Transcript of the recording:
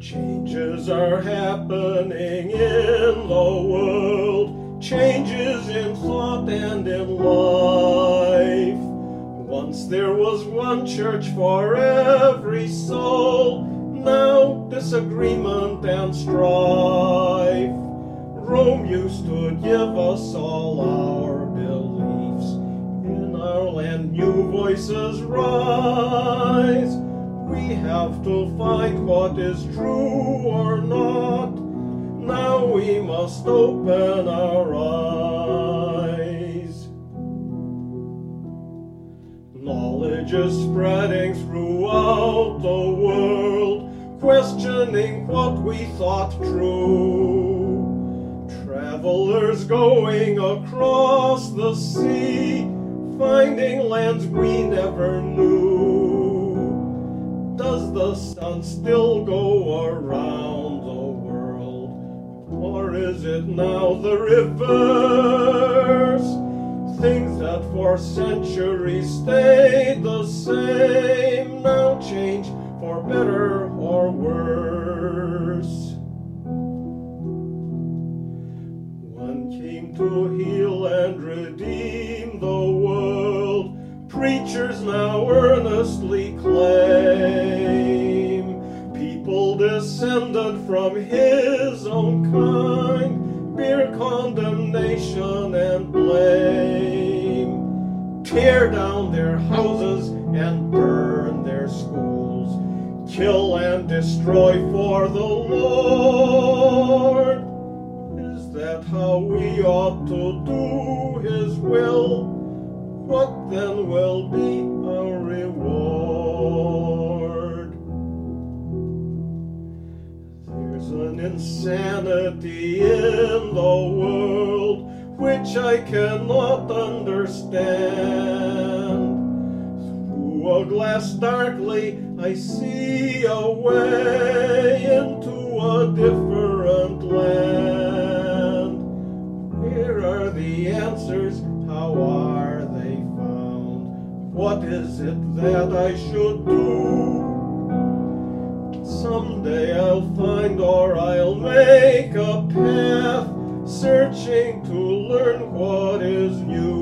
Changes are happening in the world, changes in thought and in life. Once there was one church for every soul, now disagreement and strife. Rome used to give us all our beliefs. In our land, new voices rise. To find what is true or not. Now we must open our eyes. Knowledge is spreading throughout the world, questioning what we thought true. Travelers going across the sea, finding lands we never knew. The sun still go around the world? Or is it now the reverse? Things that for centuries stayed the same now change for better or worse. One came to heal and redeem the world. Preachers now earnestly claim Tear down their houses and burn their schools. Kill and destroy for the Lord. Is that how we ought to do his will? What then will be our reward? There's an insanity in the world which I cannot understand. Through a glass darkly, I see a way into a different land. Where are the answers? How are they found? What is it that I should do? Someday I'll find or path, searching to learn what is new.